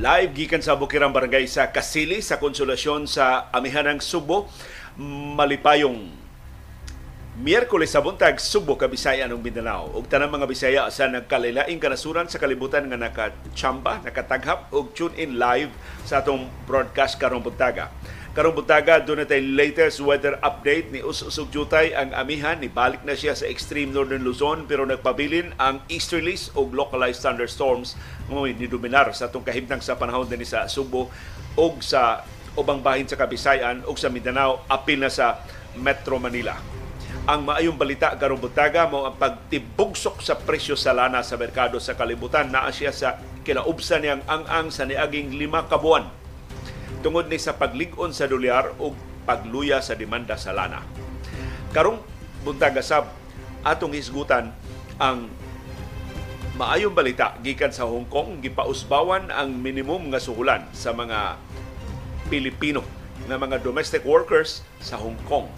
Live gikan sa Bukirang Barangay sa Kasili sa Konsolasyon sa Amihanang Subo. Malipayong Miyerkules sa buntag Subo ka Bisaya ng Mindanao ug tanang mga Bisaya sa nagkalilaing kanasuran sa kalibutan nga nakachamba, nakataghap ug tune in live sa atong broadcast karong buntaga. Karong buntaga doon natay latest weather update ni Ususog Jutay. Ang amihan ni balik na siya sa extreme northern Luzon pero nagpabilin ang easterlies ug localized thunderstorms mo ni dominar sa atong kahimtang sa panahon dinhi sa Subo ug sa ubang bahin sa Kabisayan ug sa Mindanao apil na sa Metro Manila. Ang maayong balita karong buntaga mo ang pagtibugsok sa presyo sa lana sa merkado sa kalibutan. Naa siya sa kinaubsan niyang ang-ang sa niaging lima ka buwan tungod ni sa paglig-on sa dolyar ug pagluya sa demanda sa lana. Karong buntaga sab atong hisgutan ang maayong balita gikan sa Hong Kong gipausbawan ang minimum nga suhulan sa mga Pilipino na mga domestic workers sa Hong Kong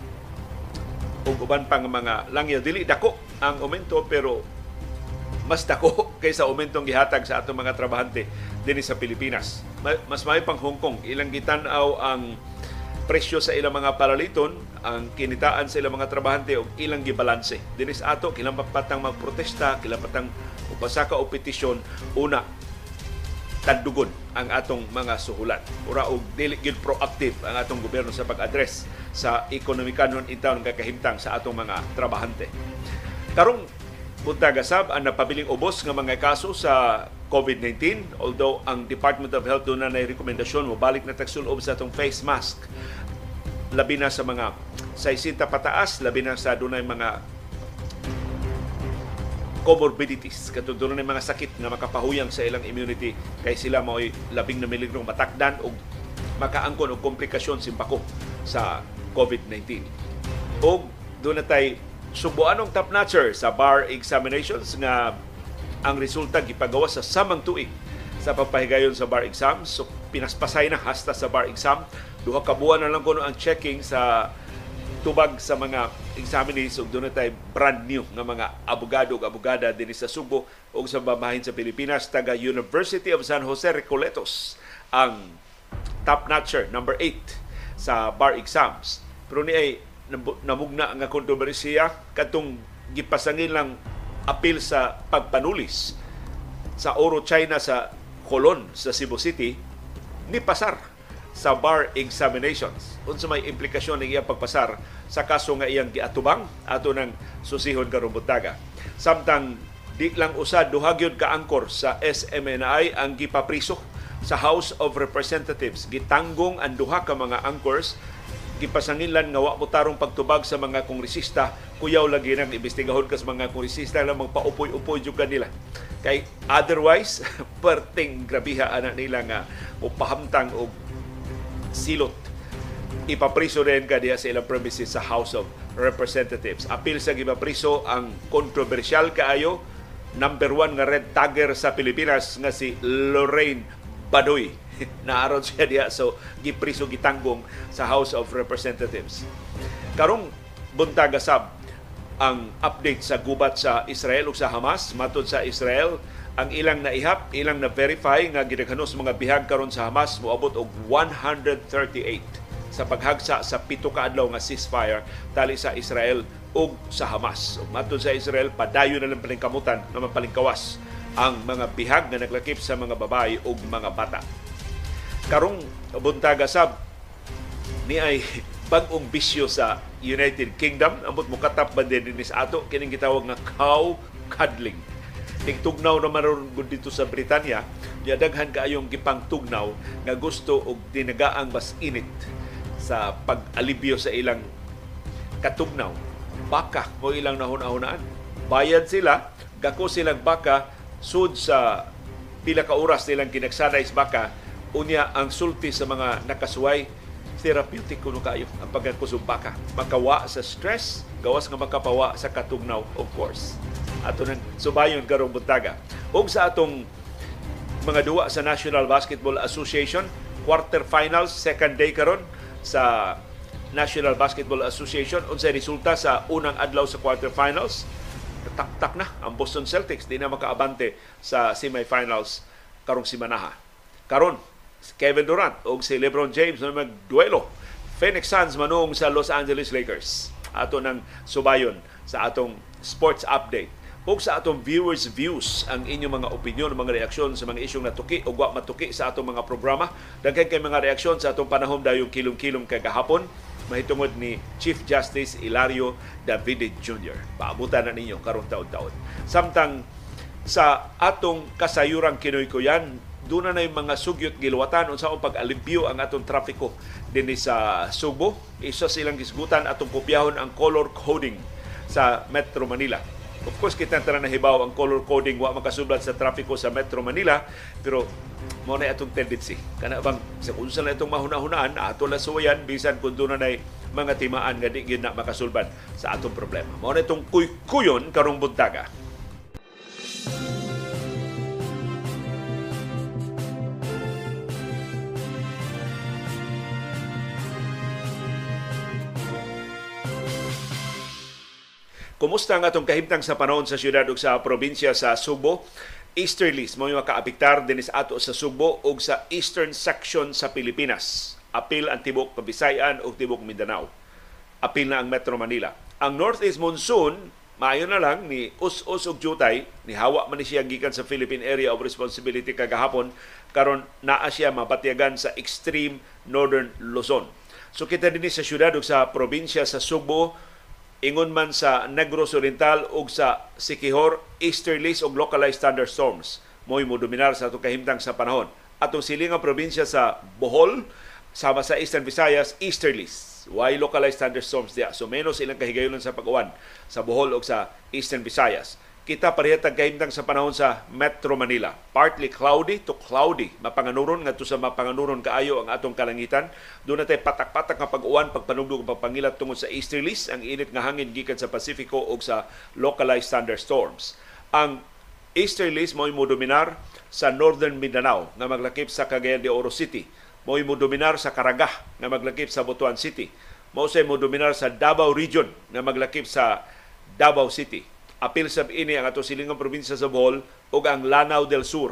ug uban pang mga langyaw dili dako ang aumento pero mas dako kaysa aumentong gihatag sa atong mga trabahante dinhi sa Pilipinas. Mas may pang Hong Kong ilang gitan-aw ang presyo sa ilang mga paraliton, ang kinitaan sa ilang mga trabahante ug ilang gibalanse. Dinhi sa ato kilampatang magprotesta, kilampatang upasaka o petisyon una tandugon ang atong mga suhulan. Ura og dili gyud proactive ang atong gobyerno sa pag-address sa ekonomikanon itaw kakahimtang sa atong mga trabahante. Karong buntaga sab ang napabiling ubos nga mga kaso sa COVID-19 although ang Department of Health doon na rekomendasyon mo balik na tagsulob sa atong face mask labi na sa mga 60 pataas labi na sa dunay mga comorbidities katong doon ng mga sakit nga makapahuyang sa ilang immunity kay sila mo'y labing na miligrong matakdan o makaangkon og komplikasyon simpako sa COVID-19. O doon na tay subuanong top notcher sa bar examinations nga ang resulta gipagawa sa samang tuig sa pagpahigayon sa bar exam. So pinaspasay na hasta sa bar exam. Duha ka buwan na lang kuno ang checking sa tubag sa mga examinees ug doon tay brand new nga mga abogado ug abogada dinhi sa Subo ug sa babahin sa Pilipinas taga University of San Jose Recoletos ang top notcher number 8 sa bar exams pero ni ay namugna nga kontrobersiya katong gipasangin lang apil sa pagpanulis sa Oro China sa Colon sa Cebu City ni pasar sa bar examinations. Unsa may implikasyon ng iyang pagpasar sa kaso nga iyang giatubang ato ng susihon karong buntaga. Samtang di lang usa duha gyud ka angkor sa SMNI ang gipapriso sa House of Representatives. Gitanggong ang duha ka mga anchors gipasangilan nga wa mo tarong pagtubag sa mga kongresista kuyaw lagi nang imbestigahon kas mga kongresista lang magpaupoy-upoy jud kanila kay otherwise perting grabiha ana nila nga upahamtang og silot ipapriso rin ka diya sa ilang premises sa House of Representatives. Apil sa gipapriso ang kontrobersyal kaayo number one nga red tagger sa Pilipinas nga si Lorraine Badoy. Naaron siya diya so gipriso gitanggong sa House of Representatives. Karong buntaga sab ang update sa gubat sa Israel ug sa Hamas matod sa Israel ang ilang naihap, ilang na verify nga gidaghanos mga bihag karon sa Hamas moabot og 138 sa paghagsa sa pito ka adlaw nga ceasefire tali sa Israel ug sa Hamas. Ug matod sa Israel padayon na lang palingkamutan nga mapalingkawas ang mga bihag nga naglakip sa mga babae ug mga bata. Karong buntaga sab ni ay bag-ong bisyo sa United Kingdom ambot mo katap ba din sa ato kining gitawag nga cow cuddling tigtugnaw naman ron dito sa Britanya, ya daghan kaayong gipang tugnaw nga gusto og dinagaang mas init sa pag-alibyo sa ilang katugnaw. Baka mo ilang nahuna-hunaan. Bayad sila, gako silang baka sud sa pila ka oras nilang kinagsanay sa baka unya ang sulti sa mga nakasuway. Therapeutic kuno kayo ang pagkakusog. Baka makawa sa stress gawas nga makapawa sa katugnaw of course. Ato nang subayon karong buntaga. Ug sa atong mga duwa sa National Basketball Association, quarterfinals, second day karon sa National Basketball Association. Unsay resulta sa unang adlaw sa quarterfinals taktak na ang Boston Celtics di na makaabante sa semifinals karong simanaha karon Kevin Durant o si LeBron James na magduelo. Phoenix Suns manung sa Los Angeles Lakers. Ato ng subayon sa atong sports update ug sa atong viewers views ang inyong mga opinion mga reaksyon sa mga isyong natuki o wa matuki sa atong mga programa daghan kay mga reaksyon sa atong panahon dayong kilom-kilom kay gahapon mahitungod ni Chief Justice Ilario Davide Jr. Paabutan na ninyo karong taon-taon. Samtang sa atong kasayurang kinoy-kuyan, doon na mga sugyot giluwatan unsa ang pag-alimpyo ang atong trafiko dinhi sa Subo. Isa silang gisgutan atong kopyahon ang color coding sa Metro Manila Of course, kita na nahibaw ang color coding wa makasublat sa trafiko sa Metro Manila, pero mo na atong tendency. Kana bang sa unsa na itong mahuna-hunaan, ato la suwayan bisan kun na mga timaan nga di na makasulban sa atong problema. Mo na itong kuy-kuyon karong buntaga. Kumusta ang atong kahimtang sa panahon sa syudad ug sa probinsya sa Subo? Easterlies mo makaapektar dinis ato sa Subo ug sa eastern section sa Pilipinas. Apil ang tibok Pabisayan ug tibok Mindanao. Apil na ang Metro Manila. Ang northeast monsoon maayo na lang ni us-us og jutay ni hawa man ni gikan sa Philippine Area of Responsibility kagahapon karon naa siya mapatyagan sa extreme northern Luzon. So kita dinhi sa syudad ug sa probinsya sa Subo ingon man sa Negros Oriental ug sa Sikihor, easterlies ug localized thunderstorms mo'y mo dominar sa atong kahimtang sa panahon. Atong silingang probinsya sa Bohol, sama sa Eastern Visayas, easterlies. Why localized thunderstorms diya? So menos ilang kahigayon sa pag-uwan sa Bohol ug sa Eastern Visayas kita parehitag kahimtang sa panahon sa Metro Manila. Partly cloudy to cloudy. Mapanganuron ngadto sa mapanganuron kaayo ang atong kalangitan. Doon natay patak-patak nga pag-uwan, pagpanugdog ug pagpangilat tungod sa easterlies, ang init nga hangin gikan sa Pasifiko ug sa localized thunderstorms. Ang easterlies mo mo dominar sa Northern Mindanao nga maglakip sa Cagayan de Oro City. Mo mo dominar sa Caragah nga maglakip sa Butuan City. Mo mo dominar sa Davao Region nga maglakip sa Davao City apil sab ini ang ato silingang probinsya sa Bohol ug ang Lanao del Sur.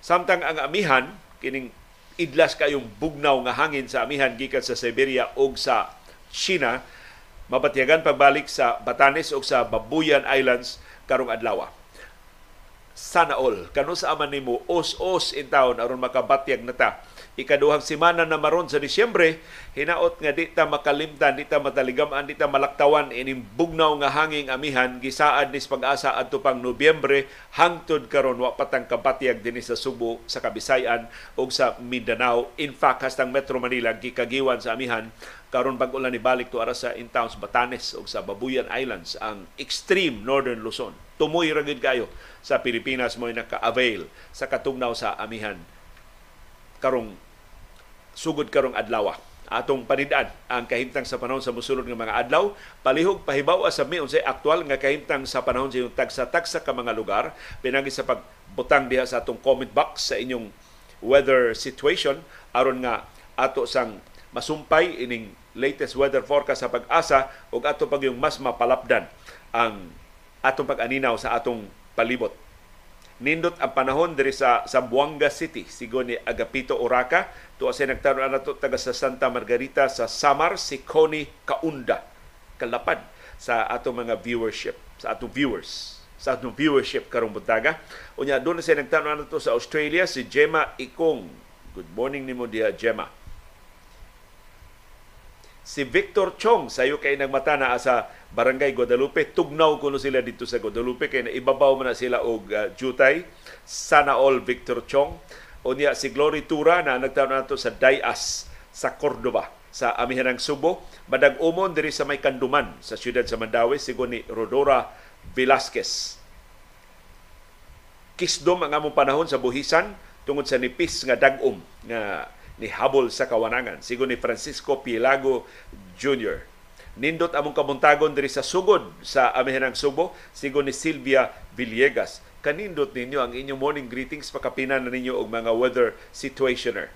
Samtang ang amihan kining idlas kayong bugnaw nga hangin sa amihan gikan sa Siberia ug sa China mapatyagan pagbalik sa Batanes ug sa Babuyan Islands karong adlaw. Sana all kano sa aman nimo os-os in town aron makabatyag na ta ikaduhang semana na maron sa Disyembre, hinaot nga di ta makalimtan, di ta mataligaman, di ta malaktawan ining bugnaw nga hanging amihan gisaad nis pag-asa adto pang Nobyembre hangtod karon wa patang kabatyag dinhi sa Subo, sa Kabisayan ug sa Mindanao. In fact, hastang Metro Manila gikagiwan sa amihan karon bag ulan ni balik to ara sa in towns Batanes ug sa Babuyan Islands ang extreme northern Luzon. Tumoy ra kayo. Sa Pilipinas mo naka-avail sa katugnaw sa amihan karong sugod karong adlaw atong panidaan ang kahimtang sa panahon sa musulod nga mga adlaw palihog pahibaw sa mi unsay aktual nga kahimtang sa panahon sa inyong tagsa-tagsa ka mga lugar. Pinagi sa pagbutang diha sa atong comment box sa inyong weather situation aron nga ato sang masumpay ining latest weather forecast sa pag-asa ug ato pag yung mas mapalapdan ang atong pag-aninaw sa atong palibot. Nindot ang panahon diri sa Zamboanga City sigon ni Agapito Uraca. Tuwa sa nagtaron nato taga sa Santa Margarita sa Samar si Connie Kaunda. Kalapad sa ato mga viewership sa ato viewers sa atong viewership karong buntaga. Unya doon na siya nagtanon nato sa Australia si Gemma Ikong. Good morning nimo diha Gemma si Victor Chong sayo kay nagmata na sa Barangay Guadalupe. Tugnaw kuno sila dito sa Guadalupe kay naibabaw man na sila og uh, jutay. Sana all Victor Chong. Unya si Glory Tura na nagtaon nato sa Dayas sa Cordoba sa amihanang Subo. Madag umon diri sa may kanduman sa siyudad sa Mandawi sigon ni Rodora Velasquez. Kisdom ang among panahon sa buhisan tungod sa nipis nga dagom nga ni habol sa kawanangan. Sigon ni Francisco Pilago Jr. Nindot among kabuntagon diri sa sugod sa amihanang Subo, sigon ni Silvia Villegas. Kanindot ninyo ang inyong morning greetings pakapinan na ninyo og mga weather situationer.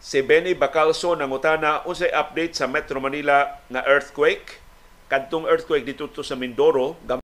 Si Benny Bacalso nangutana unsay update sa Metro Manila nga earthquake. Kadtong earthquake dito sa Mindoro,